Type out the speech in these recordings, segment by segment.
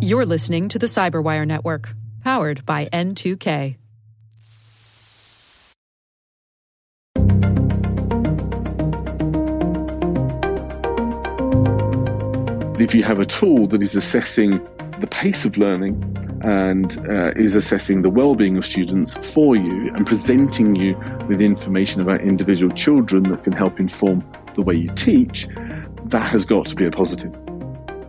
You're listening to the Cyberwire Network, powered by N2K. If you have a tool that is assessing the pace of learning and uh, is assessing the well-being of students for you and presenting you with information about individual children that can help inform the way you teach, that has got to be a positive.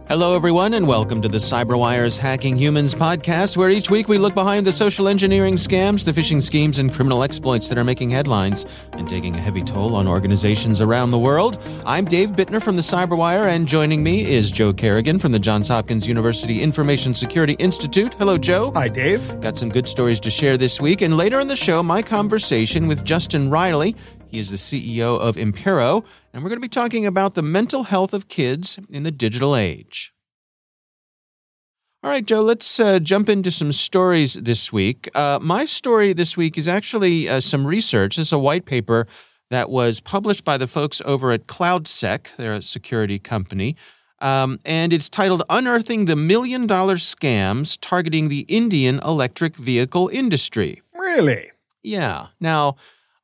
Hello, everyone, and welcome to the CyberWire's Hacking Humans podcast, where each week we look behind the social engineering scams, the phishing schemes, and criminal exploits that are making headlines and taking a heavy toll on organizations around the world. I'm Dave Bittner from the CyberWire, and joining me is Joe Carrigan from the Johns Hopkins University Information Security Institute. Hello, Joe. Hi, Dave. Got some good stories to share this week, and later in the show, my conversation with Justin Reilly. He is the CEO of Impero, and we're going to be talking about the mental health of kids in the digital age. All right, Joe, let's uh, jump into some stories this week. Uh, my story this week is actually uh, some research. This is a white paper that was published by the folks over at CloudSEK, they're a security company. Um, and it's titled Unearthing the Million Dollar Scams Targeting the Indian Electric Vehicle Industry. Really? Yeah. Now,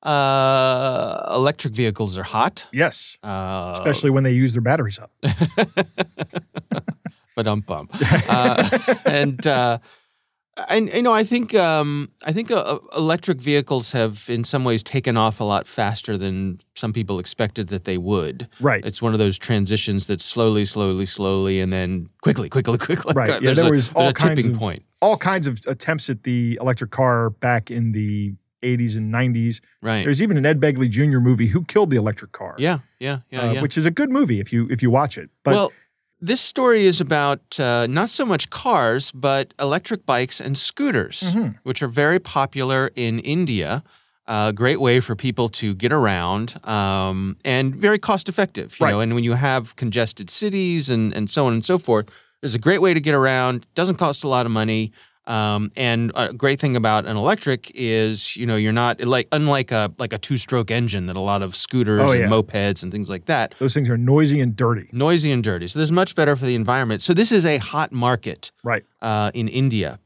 uh, electric vehicles are hot. Yes. Uh, Especially when they use their batteries up. but um bum. Uh, and uh, and you know, I think um, I think uh, electric vehicles have, in some ways, taken off a lot faster than some people expected that they would. Right. It's one of those transitions that slowly, slowly, slowly, and then quickly, quickly, quickly. Right. Yeah, There's there a, was all kinds tipping of point. all kinds of attempts at the electric car back in the 80s and 90s. Right. There's even an Ed Begley Jr. movie, Who Killed the Electric Car? yeah. Yeah. Yeah. uh, yeah. Which is a good movie if you if you watch it. But well, this story is about uh, not so much cars, but electric bikes and scooters, Mhm. which are very popular in India. A great way for people to get around um, and very cost effective. You Right. know, and when you have congested cities and, and so on and so forth, it's a great way to get around. Doesn't cost a lot of money. Um, and a great thing about an electric is, you know, you're not like unlike a like a two stroke engine that a lot of scooters Oh, and mopeds and things like that those things are noisy and dirty. noisy and dirty. So this is much better for the environment. So this is a hot market Right. uh, in India.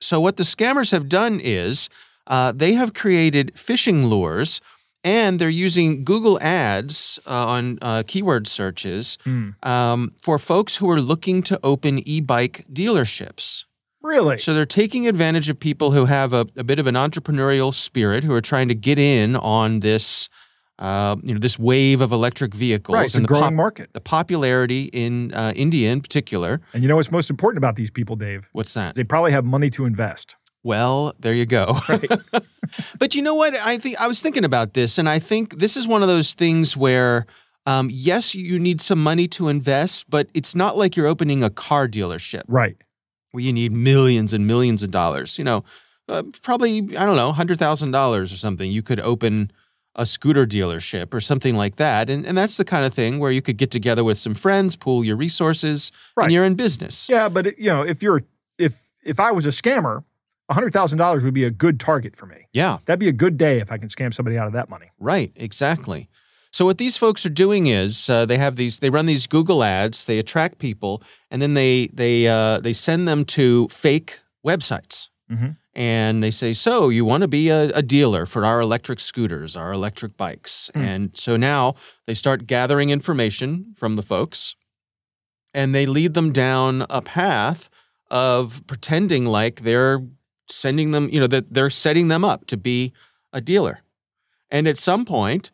So what the scammers have done is uh, they have created phishing lures, and they're using Google Ads uh, on uh, keyword searches Hmm. um, for folks who are looking to open e-bike dealerships. Really? So they're taking advantage of people who have a, a bit of an entrepreneurial spirit, who are trying to get in on this, uh, you know, this wave of electric vehicles right. And the growing pop- market. the popularity in uh, India in particular. And you know what's most important about these people, Dave? What's that? They probably have money to invest. Well, there you go. but you know what? I think I was thinking about this, and I think this is one of those things where, um, yes, you need some money to invest, but it's not like you're opening a car dealership Right. Where you need millions and millions of dollars. You know, uh, probably I don't know, hundred thousand dollars or something. You could open a scooter dealership or something like that, and and that's the kind of thing where you could get together with some friends, pool your resources, Right. and you're in business. Yeah, but it, you know, if you're if if I was a scammer, hundred thousand dollars would be a good target for me. yeah. That'd be a good day if I can scam somebody out of that money. Right, exactly. So what these folks are doing is uh, they have these they run these Google ads, they attract people, and then they they uh, they send them to fake websites. Mhm. And they say, "So you want to be a, a dealer for our electric scooters, our electric bikes?" Hmm. And so now they start gathering information from the folks, and they lead them down a path of pretending like they're sending them, you know, that they're setting them up to be a dealer. And at some point,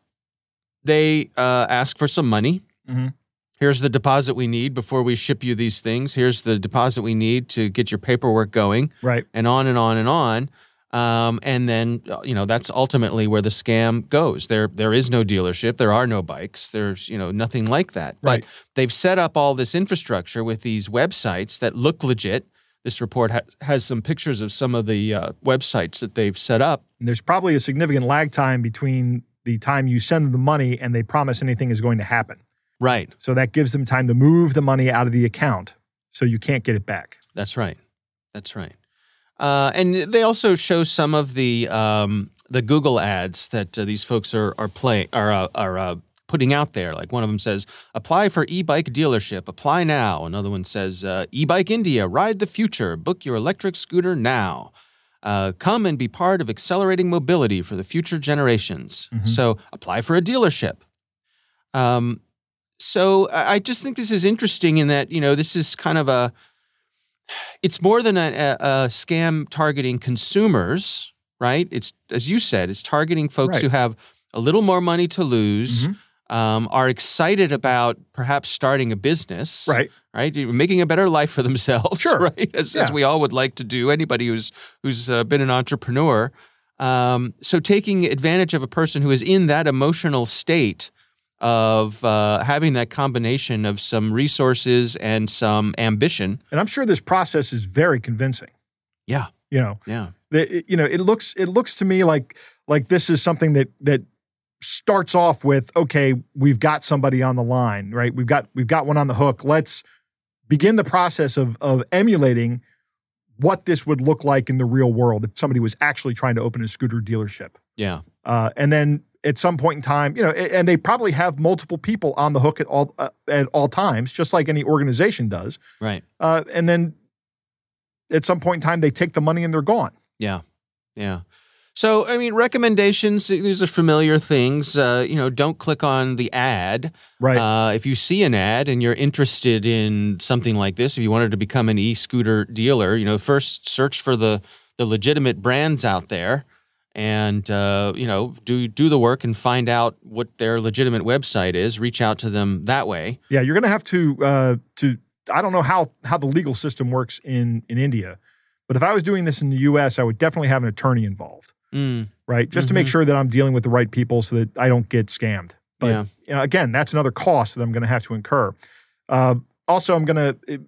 they uh, ask for some money. Mhm. Here's the deposit we need before we ship you these things. Here's the deposit we need to get your paperwork going, Right. and on and on and on. Um, and then uh, you know that's ultimately where the scam goes. There there is no dealership. There are no bikes. There's you know nothing like that. Right. But they've set up all this infrastructure with these websites that look legit. This report ha- has some pictures of some of the uh, websites that they've set up. And there's probably a significant lag time between the time you send them the money and they promise anything is going to happen. Right. So that gives them time to move the money out of the account so you can't get it back. That's right. That's right. Uh, and they also show some of the um, the Google ads that uh, these folks are are play are uh, are uh, putting out there. Like one of them says, apply for e bike dealership, apply now. Another one says, uh, e bike India, ride the future, book your electric scooter now. Uh, come and be part of accelerating mobility for the future generations. Mhm. So apply for a dealership. Um, so I just think this is interesting in that you know this is kind of a it's more than a, a, a scam targeting consumers, right? It's as you said, it's targeting folks Right. who have a little more money to lose, Mhm. um, are excited about perhaps starting a business, Right. Right, making a better life for themselves, Sure. right? As, as we all would like to do. Anybody who's who's uh, been an entrepreneur, um, so taking advantage of a person who is in that emotional state of uh, having that combination of some resources and some ambition. And I'm sure this process is very convincing. Yeah, You know, yeah, the, it- you know, it looks it looks to me like like this is something that that starts off with okay, we've got somebody on the line, right? We've got we've got one on the hook. Let's begin the process of of emulating what this would look like in the real world if somebody was actually trying to open a scooter dealership. yeah, Uh, and then at some point in time, you know, and they probably have multiple people on the hook at all uh, at all times, just like any organization does. right. Uh, and then at some point in time, they take the money and they're gone. Yeah. Yeah. So, I mean, recommendations, these are familiar things. Uh, you know, don't click on the ad. Right. Uh, if you see an ad and you're interested in something like this, if you wanted to become an e scooter dealer, you know, first search for the, the legitimate brands out there and, uh, you know, do, do the work and find out what their legitimate website is. Reach out to them that way. yeah, you're going to have to uh, to. I don't know how how the legal system works in in India, but if I was doing this in the U.S., I would definitely have an attorney involved, Mm, right? Just to make Mhm. sure that I'm dealing with the right people, so that I don't get scammed. But Yeah. you know, again, that's another cost that I'm going to have to incur. Uh, also, I'm going to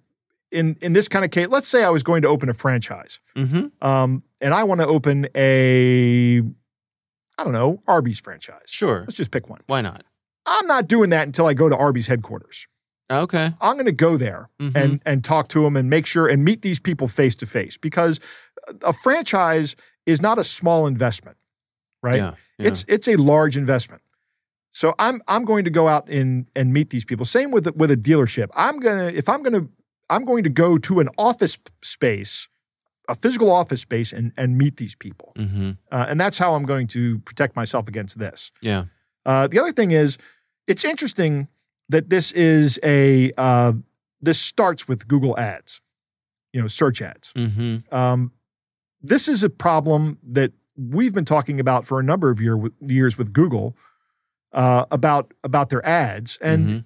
in in this kind of case, let's say I was going to open a franchise. hmm um, and I want to open a, I don't know, Arby's franchise. Sure. Let's just pick one. Why not? I'm not doing that until I go to Arby's headquarters. Okay. I'm going to go there Mhm. and and talk to them and make sure and meet these people face to face because a franchise is not a small investment, right? Yeah. yeah. It's it's a large investment. So I'm I'm going to go out and and meet these people. Same with with a dealership. I'm gonna if I'm gonna I'm going to go to an office space, a physical office space, and and meet these people. hmm Uh, and that's how I'm going to protect myself against this. Yeah. Uh, the other thing is, it's interesting that this is a uh, this starts with Google Ads, you know, search ads. hmm Um, this is a problem that we've been talking about for a number of year, years with Google uh, about about their ads, and Mhm.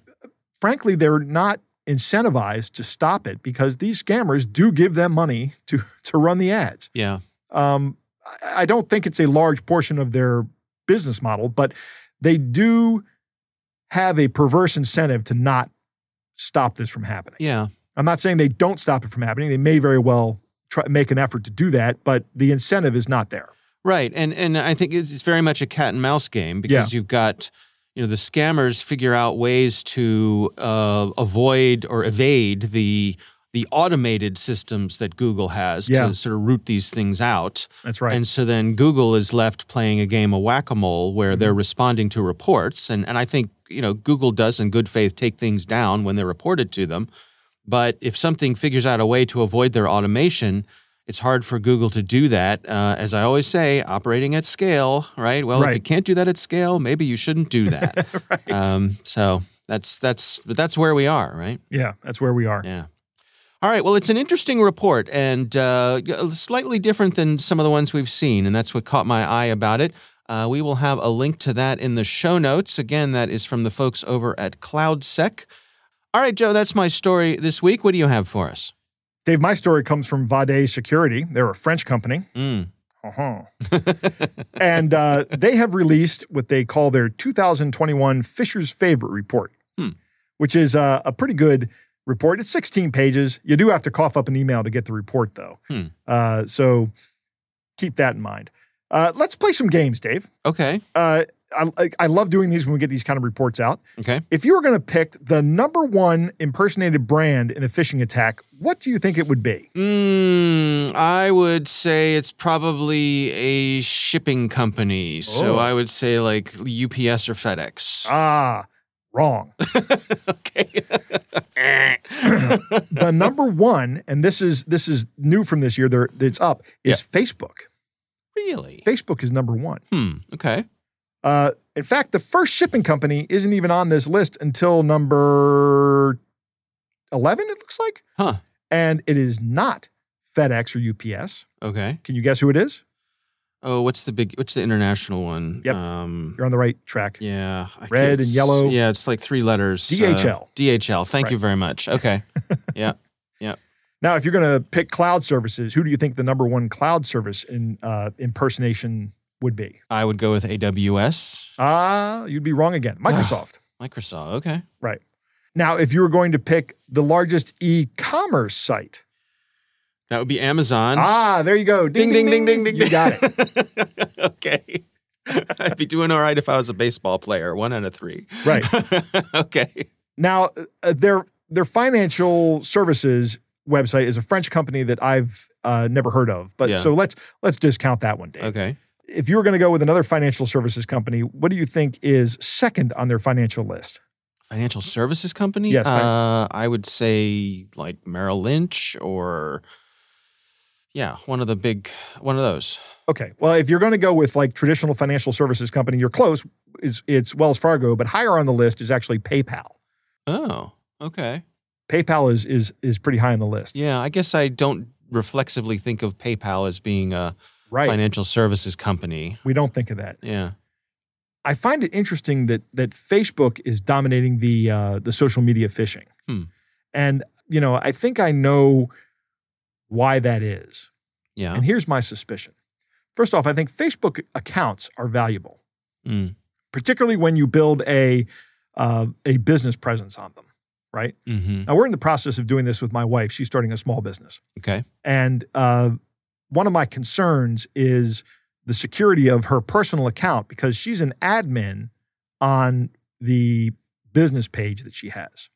frankly, they're not incentivized to stop it because these scammers do give them money to to run the ads. Yeah. Um, I don't think it's a large portion of their business model, but they do have a perverse incentive to not stop this from happening. Yeah. I'm not saying they don't stop it from happening. They may very well try make an effort to do that, but the incentive is not there. Right, and and I think it's, it's very much a cat and mouse game because you've got you know the scammers figure out ways to uh, avoid or evade the the automated systems that Google has Yeah. to sort of root these things out. That's right. And so then Google is left playing a game of whack a mole where they're Mm-hmm. responding to reports. And, and I think, you know, Google does in good faith take things down when they're reported to them. But if something figures out a way to avoid their automation, it's hard for Google to do that. Uh, as I always say, operating at scale, right? Well, if you can't do that at scale, maybe you shouldn't do that. right. um, so that's that's but that's where we are, right? yeah, that's where we are. Yeah. All right. Well, it's an interesting report and uh, slightly different than some of the ones we've seen, and that's what caught my eye about it. Uh, we will have a link to that in the show notes. Again, that is from the folks over at CloudSEK. All right, Joe, that's my story this week. What do you have for us? Dave, my story comes from Vade Security. They're a French company. Mm. Uh-huh. and uh, they have released what they call their 2021 Phishers' Favorite Report, Hmm. which is uh, a pretty good report. It's 16 pages. You do have to cough up an email to get the report, though. Hmm. Uh, so keep that in mind. Uh, let's play some games, Dave. Okay. I, I- love doing these when we get these kind of reports out. Okay. If you were going to pick the number one impersonated brand in a phishing attack, what do you think it would be? Mm, I would say it's probably a shipping company. So Oh. I would say like UPS or FedEx. Ah, wrong. okay. the number one, and this is this is new from this year. There, it's up. Is Facebook. really? Facebook is number one. Hmm. Okay. Uh, in fact, the first shipping company isn't even on this list until number eleven. It looks like, Huh. and it is not FedEx or UPS. Okay. Can you guess who it is? Oh, what's the big? What's the international one? Yep. Um, You're on the right track. yeah. I Red and yellow. Yeah, it's like three letters. uh, DHL. DHL. Thank you very much. Okay. Yeah. Yeah. Now, if you're going to pick cloud services, who do you think the number one cloud service in uh, impersonation would be? I would go with AWS. Ah, you'd be wrong again. Microsoft. Microsoft. Okay. right. Now, if you were going to pick the largest e-commerce site, That would be Amazon. ah, there you go. ding, ding, ding, ding, ding. You got it. okay. I'd be doing all right if I was a baseball player. One out of three. Right. okay. Now, uh, their their financial services website is a French company that I've uh, never heard of. But Yeah. so let's let's discount that one, Dave. Okay. If you were going to go with another financial services company, what do you think is second on their financial list? Financial services company? Yes, Uh, I would say like Merrill Lynch or, yeah, one of the big, one of those. Okay. Well, if you're going to go with like traditional financial services company, you're close. It's, it's Wells Fargo, but higher on the list is actually PayPal. Oh, okay. PayPal is is is pretty high on the list. Yeah, I guess I don't reflexively think of PayPal as being a Right. financial services company. We don't think of that. Yeah. I find it interesting that that Facebook is dominating the uh, the social media phishing, Hmm. and you know I think I know why that is. Yeah. And here's my suspicion. First off, I think Facebook accounts are valuable, Mm. particularly when you build a uh, a business presence on them. Right Mm-hmm. now, we're in the process of doing this with my wife. She's starting a small business, Okay. and uh, one of my concerns is the security of her personal account because she's an admin on the business page that she has.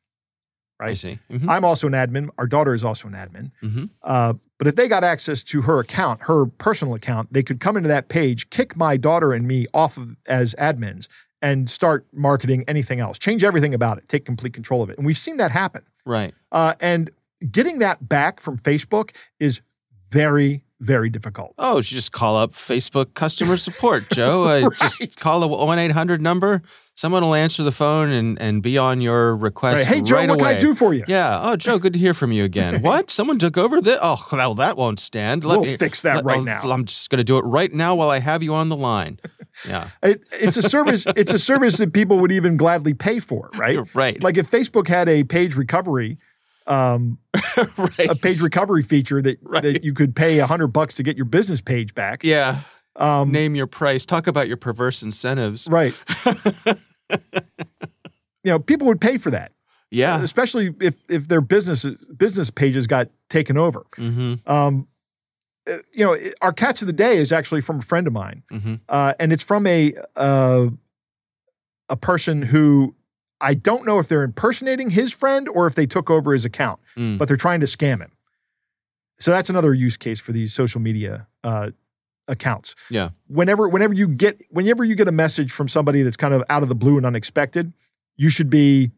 I Right. see. Mhm. I'm also an admin. Our daughter is also an admin. Mhm. Uh, but if they got access to her account, her personal account, they could come into that page, kick my daughter and me off of as admins, and start marketing anything else, change everything about it, take complete control of it. And we've seen that happen. Right. Uh, and getting that back from Facebook is very, very difficult. Oh, you just call up Facebook customer support, Joe. Uh, Just call the 1 800 number. Someone will answer the phone and, and be on your request. Right. Hey, Joe, right what away. can I do for you? Yeah. Oh, Joe, good to hear from you again. what? Someone took over this? Oh, well, that won't stand. We'll fix that right I'll- now. I'm just going to do it right now while I have you on the line. Yeah. It, it's a service. it's a service that people would even gladly pay for, right? Right. Like if Facebook had a page recovery, um, right. a page recovery feature that Right. that you could pay a hundred bucks to get your business page back. Yeah. Um, Name your price. Talk about your perverse incentives. right. you know, people would pay for that, Yeah. especially if if their business business pages got taken over. hmm Um, uh, you know, our catch of the day is actually from a friend of mine, hmm uh, and it's from a uh, a person who I don't know if they're impersonating his friend or if they took over his account, Mm. but they're trying to scam him. So that's another use case for these social media uh, accounts. Yeah. Whenever whenever you get whenever you get a message from somebody that's kind of out of the blue and unexpected, you should be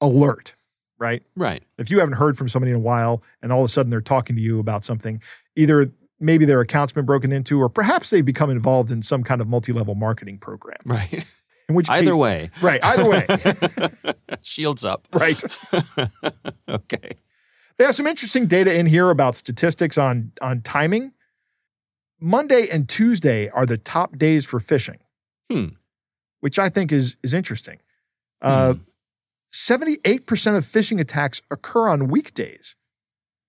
alert, right? Right. If you haven't heard from somebody in a while and all of a sudden they're talking to you about something, either maybe their account's been broken into or perhaps they've become involved in some kind of multi-level marketing program. Right. In which Either case, way. Right, either way. Shields up. right. okay. They have some interesting data in here about statistics on on timing. Monday and Tuesday are the top days for phishing, Hmm. which I think is is interesting. Uh, Hmm. 78% of phishing attacks occur on weekdays.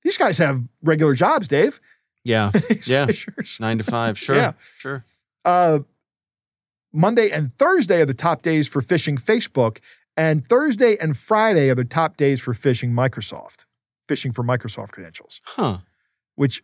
These guys have regular jobs, Dave. Yeah. Yeah. phishers. Nine to five. Sure. Yeah. Sure. Uh, Monday and Thursday are the top days for phishing Facebook, and Thursday and Friday are the top days for phishing Microsoft, phishing for Microsoft credentials. Huh. Which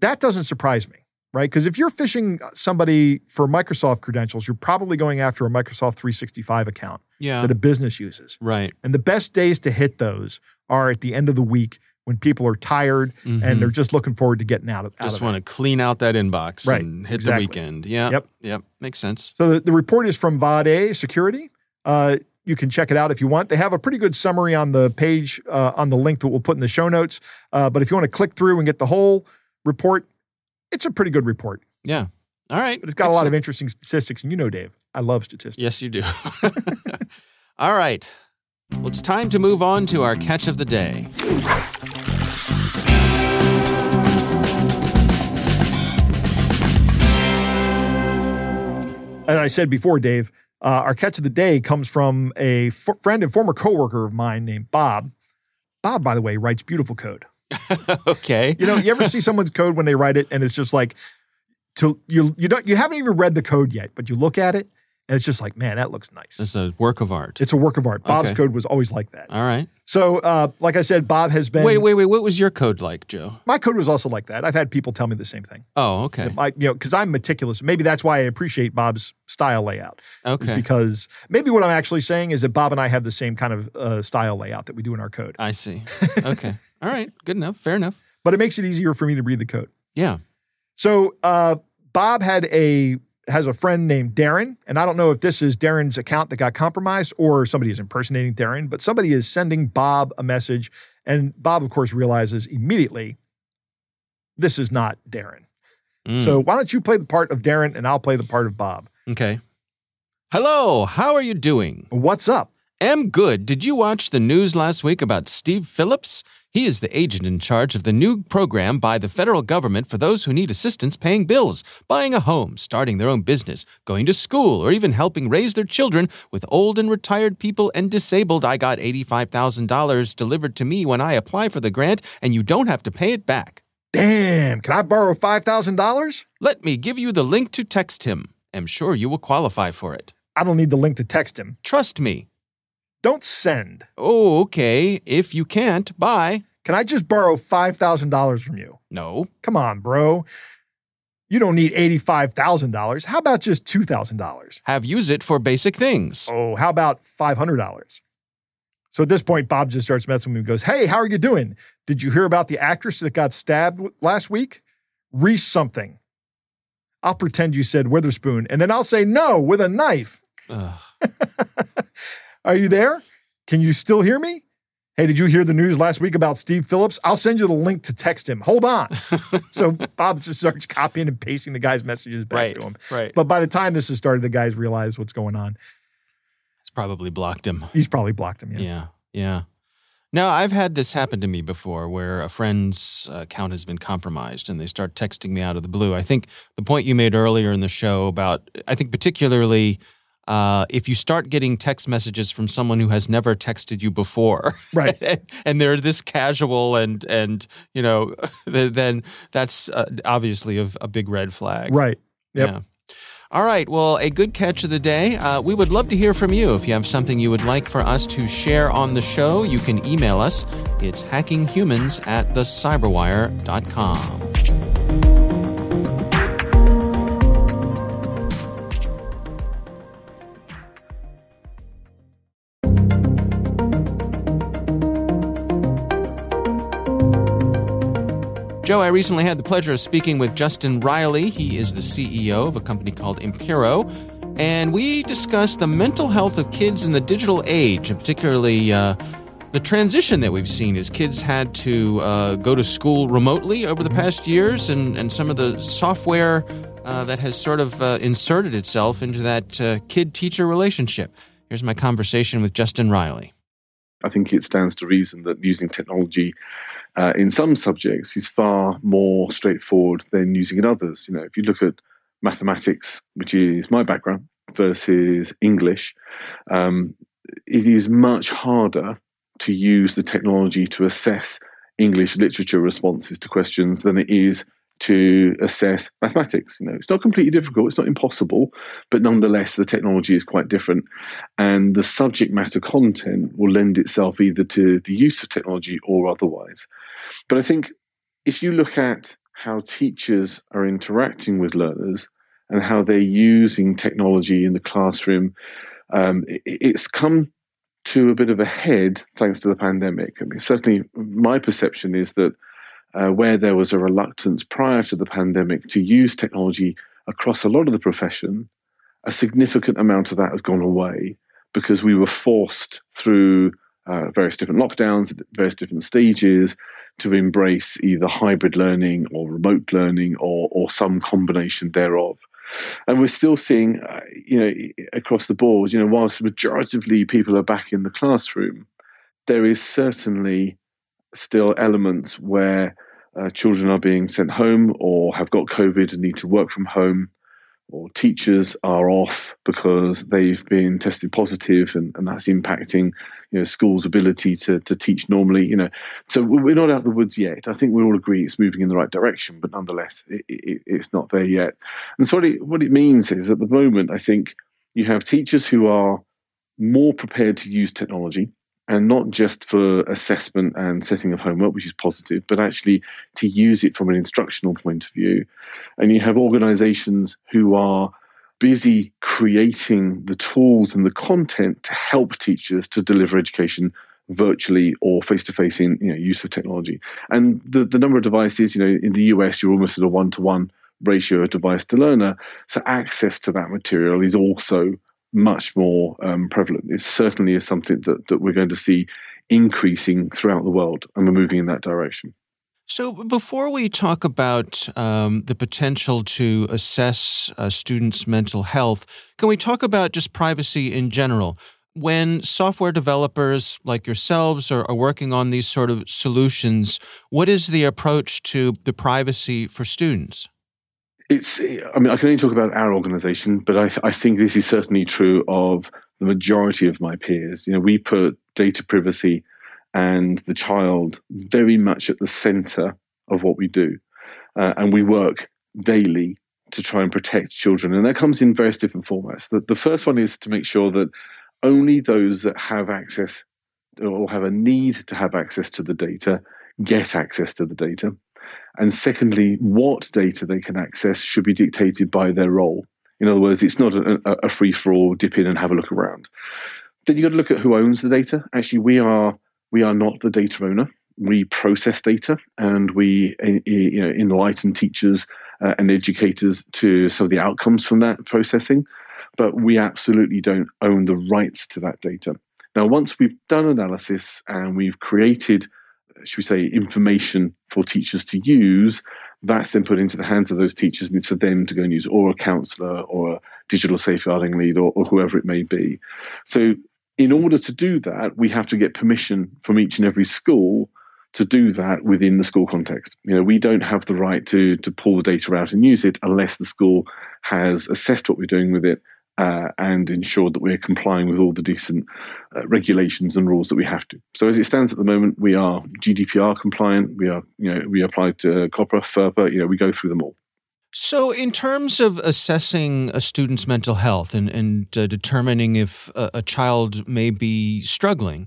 that doesn't surprise me. right? Because if you're phishing somebody for Microsoft credentials, you're probably going after a Microsoft 365 account Yeah. that a business uses. right. And the best days to hit those are at the end of the week when people are tired Mhm. and they're just looking forward to getting out of, out Just want to clean out that inbox Right, and hit exactly. the weekend. Yeah. Yep. Yep. Makes sense. So the, the report is from Vade Security. Uh, you can check it out if you want. They have a pretty good summary on the page uh, on the link that we'll put in the show notes. Uh, but if you want to click through and get the whole report, it's a pretty good report. Yeah. All right. But it's got a lot of interesting statistics. And you know, Dave, I love statistics. Yes, you do. All right. Well, it's time to move on to our catch of the day. As I said before, Dave, uh, our catch of the day comes from a f- friend and former coworker of mine named Bob. Bob, by the way, writes beautiful code. okay. You know, you ever see someone's code when they write it and it's just like to you you don't you haven't even read the code yet, but you look at it and it's just like, man, that looks nice. It's a work of art. It's a work of art. Bob's Okay. code was always like that. All right. So, uh, like I said, Bob has been. Wait, wait, wait. What was your code like, Joe? My code was also like that. I've had people tell me the same thing. Oh, okay. I, you know, because I'm meticulous. Maybe that's why I appreciate Bob's style layout. is Okay. because maybe what I'm actually saying is that Bob and I have the same kind of uh, style layout that we do in our code, I see. Okay. All right. Good enough. Fair enough. but it makes it easier for me to read the code. Yeah. So uh, Bob had a has a friend named Darren, and I don't know if this is Darren's account that got compromised or somebody is impersonating Darren, but somebody is sending Bob a message, and Bob, of course, realizes immediately this is not Darren. Mm. So why don't you play the part of Darren, and I'll play the part of Bob. okay. Hello. How are you doing? What's up? Am good. Did you watch the news last week about Steve Phillips? He is the agent in charge of the new program by the federal government for those who need assistance paying bills, buying a home, starting their own business, going to school, or even helping raise their children. With old and retired people and disabled, I got $85,000 delivered to me when I apply for the grant, and you don't have to pay it back. Damn, can I borrow five thousand dollars? Let me give you the link to text him. I'm sure you will qualify for it. I don't need the link to text him. Trust me. Don't send. Oh, okay. If you can't, bye. Can I just borrow five thousand dollars from you? No. Come on, bro. You don't need $85,000. How about just $2,000? Have use it for basic things. Oh, how about $500? So at this point, Bob just starts messing with me and goes, Hey, how are you doing? Did you hear about the actress that got stabbed last week? Reese something. I'll pretend you said Witherspoon, and then I'll say no with a knife. Are you there? Can you still hear me? Hey, did you hear the news last week about Steve Phillips? I'll send you the link to text him. Hold on. so Bob just starts copying and pasting the guy's messages back right. to him. Right. But by the time this has started, the guys realize what's going on. It's probably blocked him. He's probably blocked him. Yeah. Yeah. Yeah. Now, I've had this happen to me before where a friend's account has been compromised and they start texting me out of the blue. I think the point you made earlier in the show about, I think particularly uh, if you start getting text messages from someone who has never texted you before, Right. and they're this casual and and you know, then that's uh, obviously a, a big red flag. Right. Yep. Yeah. All right. Well, a good catch of the day. Uh, we would love to hear from you. If you have something you would like for us to share on the show, you can email us. It's hackinghumans at thecyberwire.com. Joe, I recently had the pleasure of speaking with Justin Reilly. He is the CEO of a company called Impero. And we discussed the mental health of kids in the digital age, and particularly uh, the transition that we've seen as kids had to uh, go to school remotely over the past years and, and some of the software uh, that has sort of uh, inserted itself into that uh, kid teacher relationship. Here's my conversation with Justin Reilly. I think it stands to reason that using technology uh, in some subjects is far more straightforward than using in others. You know, if you look at mathematics, which is my background, versus English, um, it is much harder to use the technology to assess English literature responses to questions than it is to assess mathematics. You know, it's not completely difficult, it's not impossible, but nonetheless, the technology is quite different, and the subject matter content will lend itself either to the use of technology or otherwise. But I think if you look at how teachers are interacting with learners and how they're using technology in the classroom, um, it, it's come to a bit of a head thanks to the pandemic. I mean, certainly my perception is that uh, where there was a reluctance prior to the pandemic to use technology across a lot of the profession, a significant amount of that has gone away because we were forced through uh, various different lockdowns, various different stages, to embrace either hybrid learning or remote learning or, or some combination thereof. And we're still seeing, uh, you know, across the board, you know, whilst majoritively people are back in the classroom, there is certainly still elements where uh, children are being sent home or have got COVID and need to work from home or teachers are off because they've been tested positive and, and that's impacting you know schools ability to, to teach normally you know. So we're not out of the woods yet. I think we all agree it's moving in the right direction but nonetheless it, it, it's not there yet. And so what it, what it means is at the moment i think you have teachers who are more prepared to use technology and not just for assessment and setting of homework, which is positive, but actually to use it from an instructional point of view. And you have organizations who are busy creating the tools and the content to help teachers to deliver education virtually or face to face in you know, use of technology. And the, the number of devices, you know, in the US, you're almost at a one to one ratio of device to learner. So access to that material is also much more um, prevalent. It certainly is something that, that we're going to see increasing throughout the world, and we're moving in that direction. So, before we talk about um, the potential to assess a student's mental health, can we talk about just privacy in general? When software developers like yourselves are, are working on these sort of solutions, what is the approach to the privacy for students? It's i mean i can only talk about our organization but I, I think this is certainly true of the majority of my peers. You know we put data privacy and the child very much at the center of what we do. Uh, and we work daily to try and protect children and that comes in various different formats. The, the first one is to make sure that only those that have access or have a need to have access to the data get access to the data and secondly, what data they can access should be dictated by their role. In other words, it's not a, a free for all, dip in and have a look around. Then you've got to look at who owns the data. Actually, we are we are not the data owner. We process data and we you know enlighten teachers uh, and educators to some of the outcomes from that processing, but we absolutely don't own the rights to that data. Now, once we've done analysis and we've created should we say, information for teachers to use, that's then put into the hands of those teachers and it's for them to go and use, or a counsellor, or a digital safeguarding lead, or, or whoever it may be. So, in order to do that, we have to get permission from each and every school to do that within the school context. You know, we don't have the right to to pull the data out and use it unless the school has assessed what we're doing with it uh, and ensure that we're complying with all the decent uh, regulations and rules that we have to. So as it stands at the moment, we are GDPR compliant. We are, you know, we applied to COPPA, FERPA. You know, we go through them all. So, in terms of assessing a student's mental health and, and uh, determining if a, a, child may be struggling,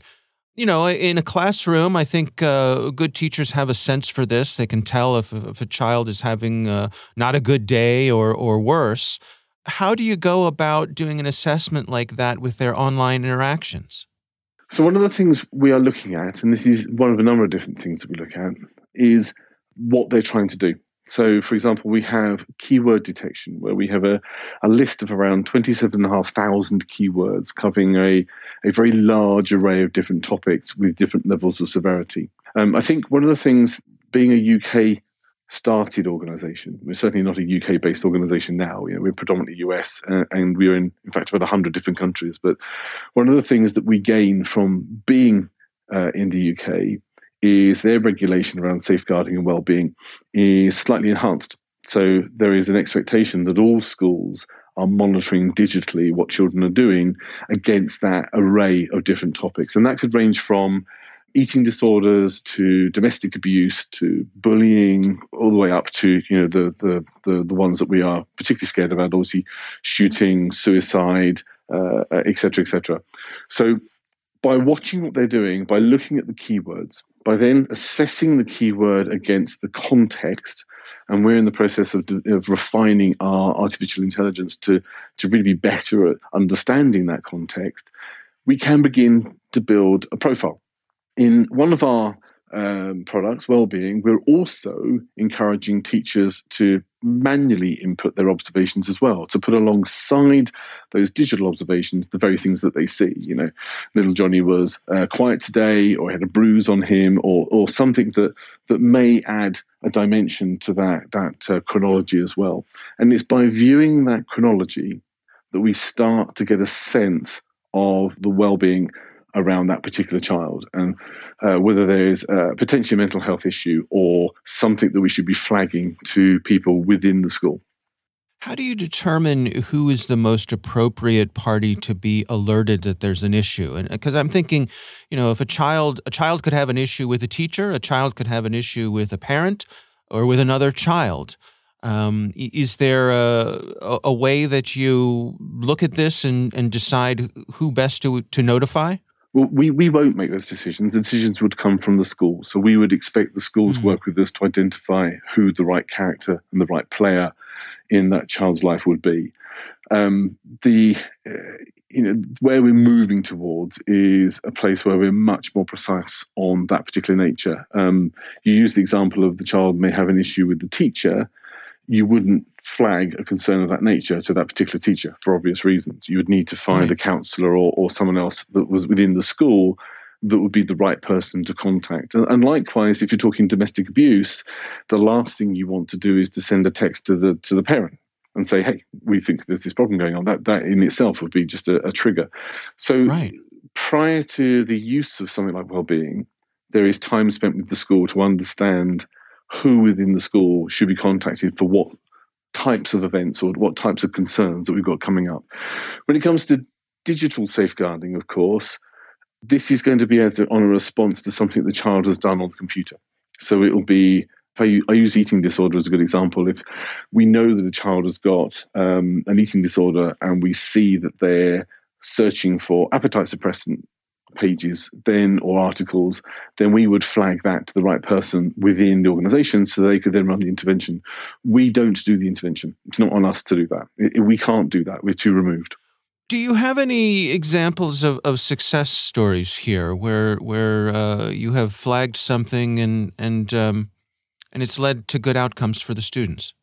you know, in a classroom, I think uh, good teachers have a sense for this. They can tell if, if a child is having uh, not a good day or, or worse how do you go about doing an assessment like that with their online interactions? So, one of the things we are looking at, and this is one of a number of different things that we look at, is what they're trying to do. So, for example, we have keyword detection, where we have a, a list of around 27,500 keywords covering a, a very large array of different topics with different levels of severity. Um, I think one of the things, being a UK started organization. We're certainly not a UK based organization now. You know, we're predominantly US uh, and we're in, in fact, about 100 different countries. But one of the things that we gain from being uh, in the UK is their regulation around safeguarding and well-being is slightly enhanced. So there is an expectation that all schools are monitoring digitally what children are doing against that array of different topics. And that could range from eating disorders to domestic abuse to bullying, all the way up to you know the the the, the ones that we are particularly scared about, obviously shooting, suicide, etc., uh, etc. Et so by watching what they're doing, by looking at the keywords, by then assessing the keyword against the context, and we're in the process of, of refining our artificial intelligence to, to really be better at understanding that context, we can begin to build a profile. In one of our um, products, well-being, we're also encouraging teachers to manually input their observations as well, to put alongside those digital observations the very things that they see. You know, little Johnny was uh, quiet today, or had a bruise on him, or or something that that may add a dimension to that that uh, chronology as well. And it's by viewing that chronology that we start to get a sense of the well-being around that particular child and uh, whether there's a potentially mental health issue or something that we should be flagging to people within the school. How do you determine who is the most appropriate party to be alerted that there's an issue? And because I'm thinking, you know, if a child a child could have an issue with a teacher, a child could have an issue with a parent, or with another child. Um, is there a, a, way that you look at this and, and decide who best to to notify? Well, we, we won't make those decisions. The decisions would come from the school. So we would expect the school mm-hmm. to work with us to identify who the right character and the right player in that child's life would be. Um, the uh, you know where we're moving towards is a place where we're much more precise on that particular nature. Um, you use the example of the child may have an issue with the teacher. You wouldn't flag a concern of that nature to that particular teacher for obvious reasons. You would need to find right. a counsellor or, or someone else that was within the school that would be the right person to contact. And, and, likewise, if you're talking domestic abuse, the last thing you want to do is to send a text to the to the parent and say, "Hey, we think there's this problem going on." That that in itself would be just a, a trigger. So right. prior to the use of something like well-being, there is time spent with the school to understand who within the school should be contacted for what types of events or what types of concerns that we've got coming up. When it comes to digital safeguarding, of course, this is going to be as a, on a response to something the child has done on the computer. So it'll be I, I, use eating disorder as a good example. If we know that a child has got um, an eating disorder and we see that they're searching for appetite suppressant pages then or articles, then we would flag that to the right person within the organization so they could then run the intervention. We don't do the intervention. It's not on us to do that. It, we can't do that. We're too removed. Do you have any examples of, of success stories here where where uh, you have flagged something and and um, and it's led to good outcomes for the students?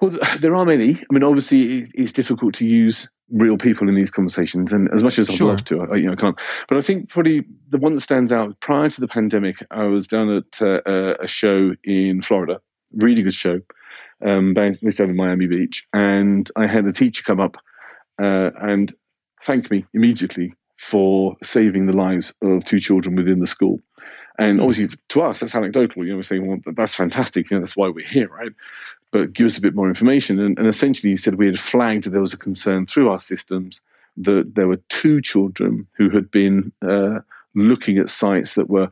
Well, there are many. I mean, obviously, it's difficult to use real people in these conversations, and as much as I'd sure. love to, I, you know, I can't. But I think probably the one that stands out prior to the pandemic, I was down at uh, a show in Florida, really good show, um, based out in Miami Beach, and I had a teacher come up uh, and thank me immediately for saving the lives of two children within the school. And hmm. obviously, to us, that's anecdotal. You know, we're saying, well, that's fantastic. You know, that's why we're here, right? But give us a bit more information. And, and essentially, he said we had flagged there was a concern through our systems that there were two children who had been uh, looking at sites that were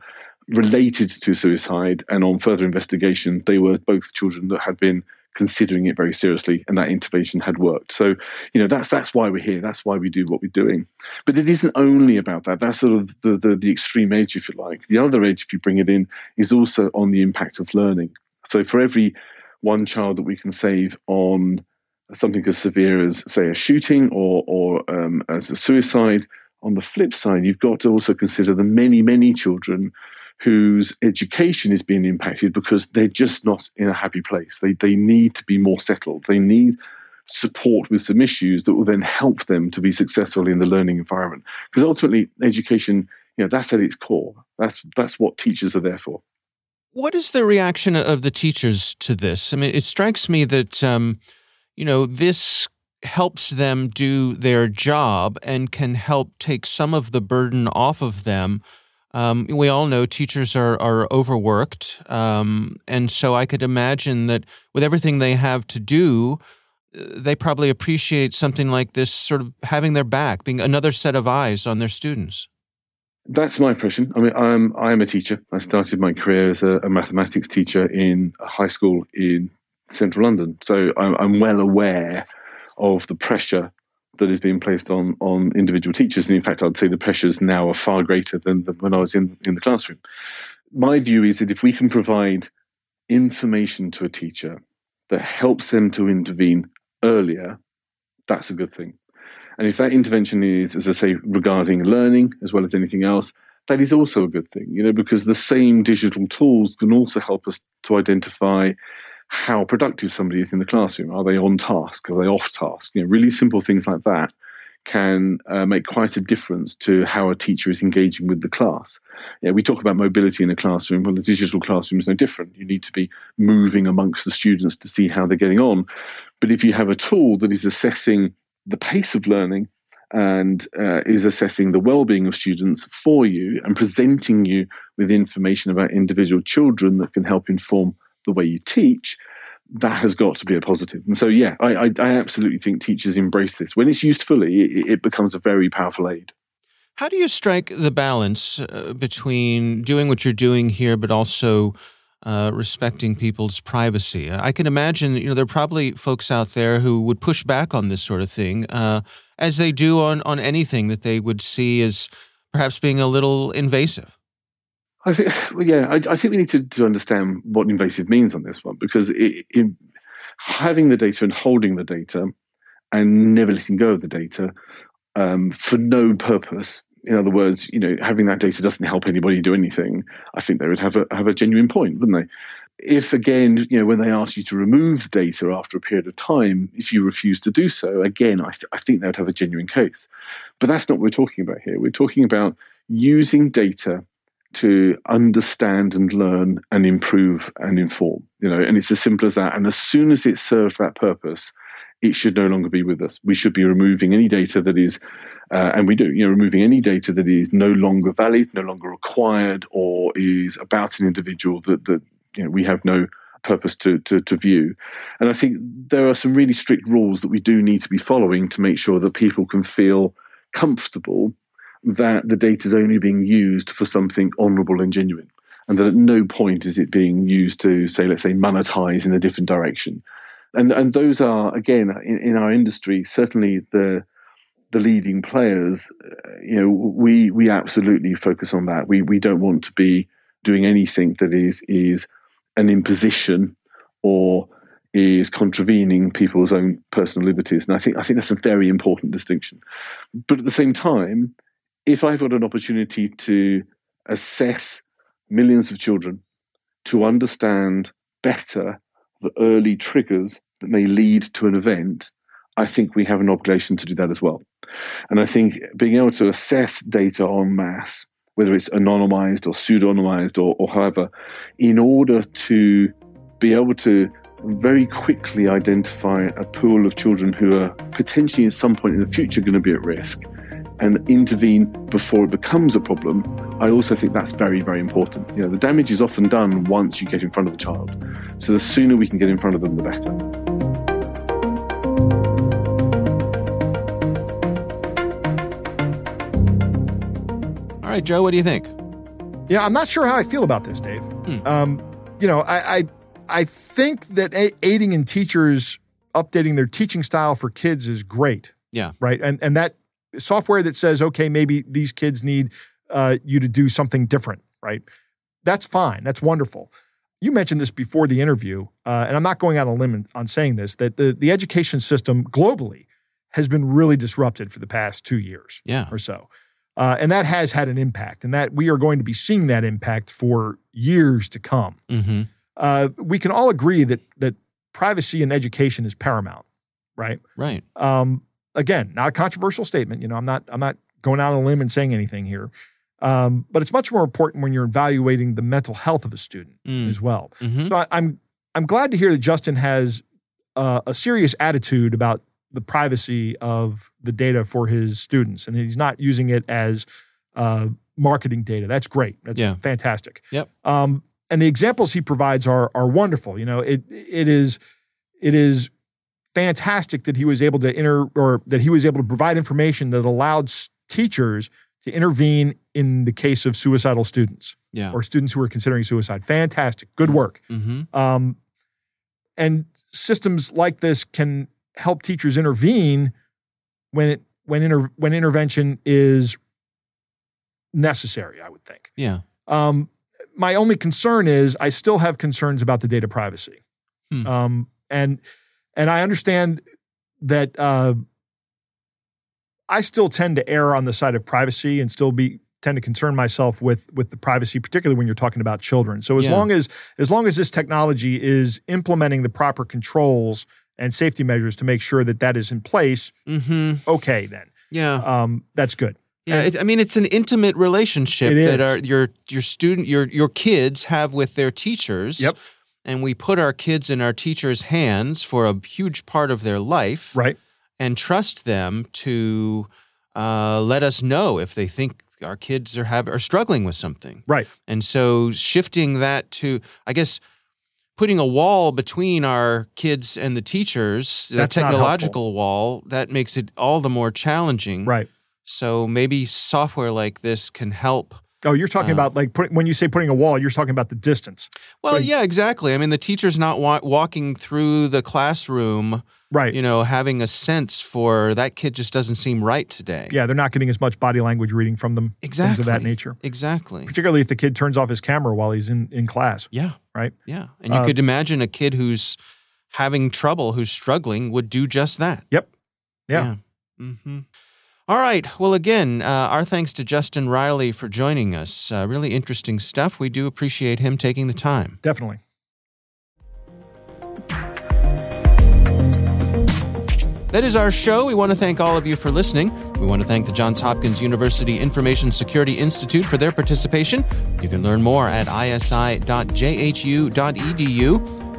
related to suicide, and on further investigation, they were both children that had been considering it very seriously, and that intervention had worked. So, you know, that's that's why we're here. That's why we do what we're doing. But it isn't only about that. That's sort of the the, the extreme edge, if you like. The other edge, if you bring it in, is also on the impact of learning. So, for every one child that we can save on something as severe as, say, a shooting or, or um, as a suicide. On the flip side, you've got to also consider the many, many children whose education is being impacted because they're just not in a happy place. They, they need to be more settled. They need support with some issues that will then help them to be successful in the learning environment. Because ultimately, education, you know, that's at its core. That's that's what teachers are there for. What is the reaction of the teachers to this? I mean, it strikes me that, um, you know, this helps them do their job and can help take some of the burden off of them. Um, we all know teachers are, are overworked. Um, and so I could imagine that with everything they have to do, uh, they probably appreciate something like this sort of having their back, being another set of eyes on their students. That's my impression. I mean, I'm I am a teacher. I started my career as a, a mathematics teacher in a high school in central London, so I'm, I'm well aware of the pressure that is being placed on on individual teachers. And in fact, I'd say the pressures now are far greater than, than when I was in in the classroom. My view is that if we can provide information to a teacher that helps them to intervene earlier, that's a good thing. And if that intervention is, as I say, regarding learning as well as anything else, that is also a good thing, you know, because the same digital tools can also help us to identify how productive somebody is in the classroom. Are they on task? Are they off task? You know, really simple things like that can uh, make quite a difference to how a teacher is engaging with the class. We talk about mobility in a classroom. Well, the digital classroom is no different. You need to be moving amongst the students to see how they're getting on. But if you have a tool that is assessing the pace of learning and uh, is assessing the well-being of students for you and presenting you with information about individual children that can help inform the way you teach, that has got to be a positive. And so, yeah, I, I, I absolutely think teachers embrace this. When it's used fully, it, it becomes a very powerful aid. How do you strike the balance uh, between doing what you're doing here, but also uh, respecting people's privacy? I can imagine, you know, there are probably folks out there who would push back on this sort of thing, uh, as they do on on anything that they would see as perhaps being a little invasive. I think, well, yeah, I, I, think we need to, to understand what invasive means on this one because it, it, having the data and holding the data and never letting go of the data um, for no purpose. In other words, you know, having that data doesn't help anybody do anything. I think they would have a have a genuine point, wouldn't they? If again, you know, when they ask you to remove the data after a period of time, if you refuse to do so, again, I, th- I think they would have a genuine case. But that's not what we're talking about here. We're talking about using data to understand and learn and improve and inform you know and it's as simple as that and as soon as it served that purpose it should no longer be with us we should be removing any data that is uh, and we do you know removing any data that is no longer valid no longer required or is about an individual that that you know we have no purpose to, to, to view. And I think there are some really strict rules that we do need to be following to make sure that people can feel comfortable that the data is only being used for something honourable and genuine, and that at no point is it being used to, say, let's say, monetize in a different direction. And and those are again in, in our industry certainly the the leading players. Uh, you know, we we absolutely focus on that. We we don't want to be doing anything that is is an imposition or is contravening people's own personal liberties. And I think I think that's a very important distinction. But at the same time, if I've got an opportunity to assess millions of children, to understand better the early triggers that may lead to an event, I think we have an obligation to do that as well. And I think being able to assess data en masse, whether it's anonymized or pseudonymized or, or however, in order to be able to very quickly identify a pool of children who are potentially at some point in the future going to be at risk and intervene before it becomes a problem, I also think that's very, very important. You know, the damage is often done once you get in front of a child. So the sooner we can get in front of them, the better. All right, Joe, what do you think? Yeah, I'm not sure how I feel about this, Dave. Hmm. Um, you know, I, I, I think that aiding in teachers updating their teaching style for kids is great. Yeah. Right. And and that software that says, okay, maybe these kids need uh, you to do something different, right? That's fine. That's wonderful. You mentioned this before the interview, uh, and I'm not going out on a limb on saying this, that the, the education system globally has been really disrupted for the past two years yeah. or so. Uh, and that has had an impact, and that we are going to be seeing that impact for years to come. Mm-hmm. Uh, we can all agree that that privacy in education is paramount, right? Right. Um, again, not a controversial statement. You know, I'm not I'm not going out on a limb and saying anything here. Um, but it's much more important when you're evaluating the mental health of a student mm. as well. Mm-hmm. So I, am I'm, I'm glad to hear that Justin has uh, a serious attitude about the privacy of the data for his students, and he's not using it as uh, marketing data. That's great. That's yeah. fantastic. Yep. Um, and the examples he provides are are wonderful. You know, it it is it is fantastic that he was able to enter or that he was able to provide information that allowed teachers to intervene in the case of suicidal students yeah. or students who are considering suicide. Fantastic. Good work. Mm-hmm. Um, and systems like this can help teachers intervene when it when inter, when intervention is necessary. I would think. Yeah. Um, my only concern is I still have concerns about the data privacy, Hmm. um, and and I understand that uh, I still tend to err on the side of privacy and still be tend to concern myself with with the privacy, particularly when you're talking about children. So as Yeah. long as as long as this technology is implementing the proper controls and safety measures to make sure that that is in place, Mm-hmm. okay, then Yeah. um, that's good. Yeah, it, I mean it's an intimate relationship It that our your your student your your kids have with their teachers. Yep. And we put our kids in our teachers' hands for a huge part of their life, Right. and trust them to uh, let us know if they think our kids are have are struggling with something. Right. And so shifting that to, I guess, putting a wall between our kids and the teachers, the That's technological wall, that makes it all the more challenging. Right. So maybe software like this can help. Oh, you're talking Uh, about like put, when you say putting a wall, you're talking about the distance. Well, yeah, exactly. I mean, the teacher's not wa- walking through the classroom, Right. you know, having a sense for that kid just doesn't seem right today. yeah, they're not getting as much body language reading from them. exactly. Things of that nature. Exactly. Particularly if the kid turns off his camera while he's in, in class. Yeah. Right. Yeah. And you Uh, could imagine a kid who's having trouble, who's struggling, would do just that. Yep. Yeah. hmm All right. Well, again, uh, our thanks to Justin Reilly for joining us. Uh, really interesting stuff. We do appreciate him taking the time. Definitely. That is our show. We want to thank all of you for listening. We want to thank the Johns Hopkins University Information Security Institute for their participation. You can learn more at isi.jhu.edu.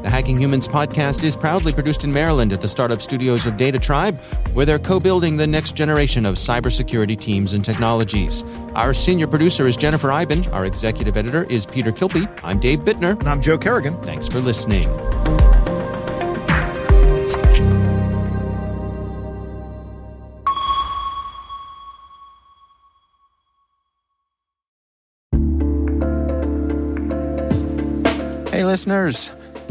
The Hacking Humans podcast is proudly produced in Maryland at the startup studios of Data Tribe, where they're co building the next generation of cybersecurity teams and technologies. Our senior producer is Jennifer Eiben. Our executive editor is Peter Kilpie. I'm Dave Bittner. And I'm Joe Carrigan. Thanks for listening. Hey, listeners.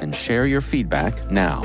and share your feedback now.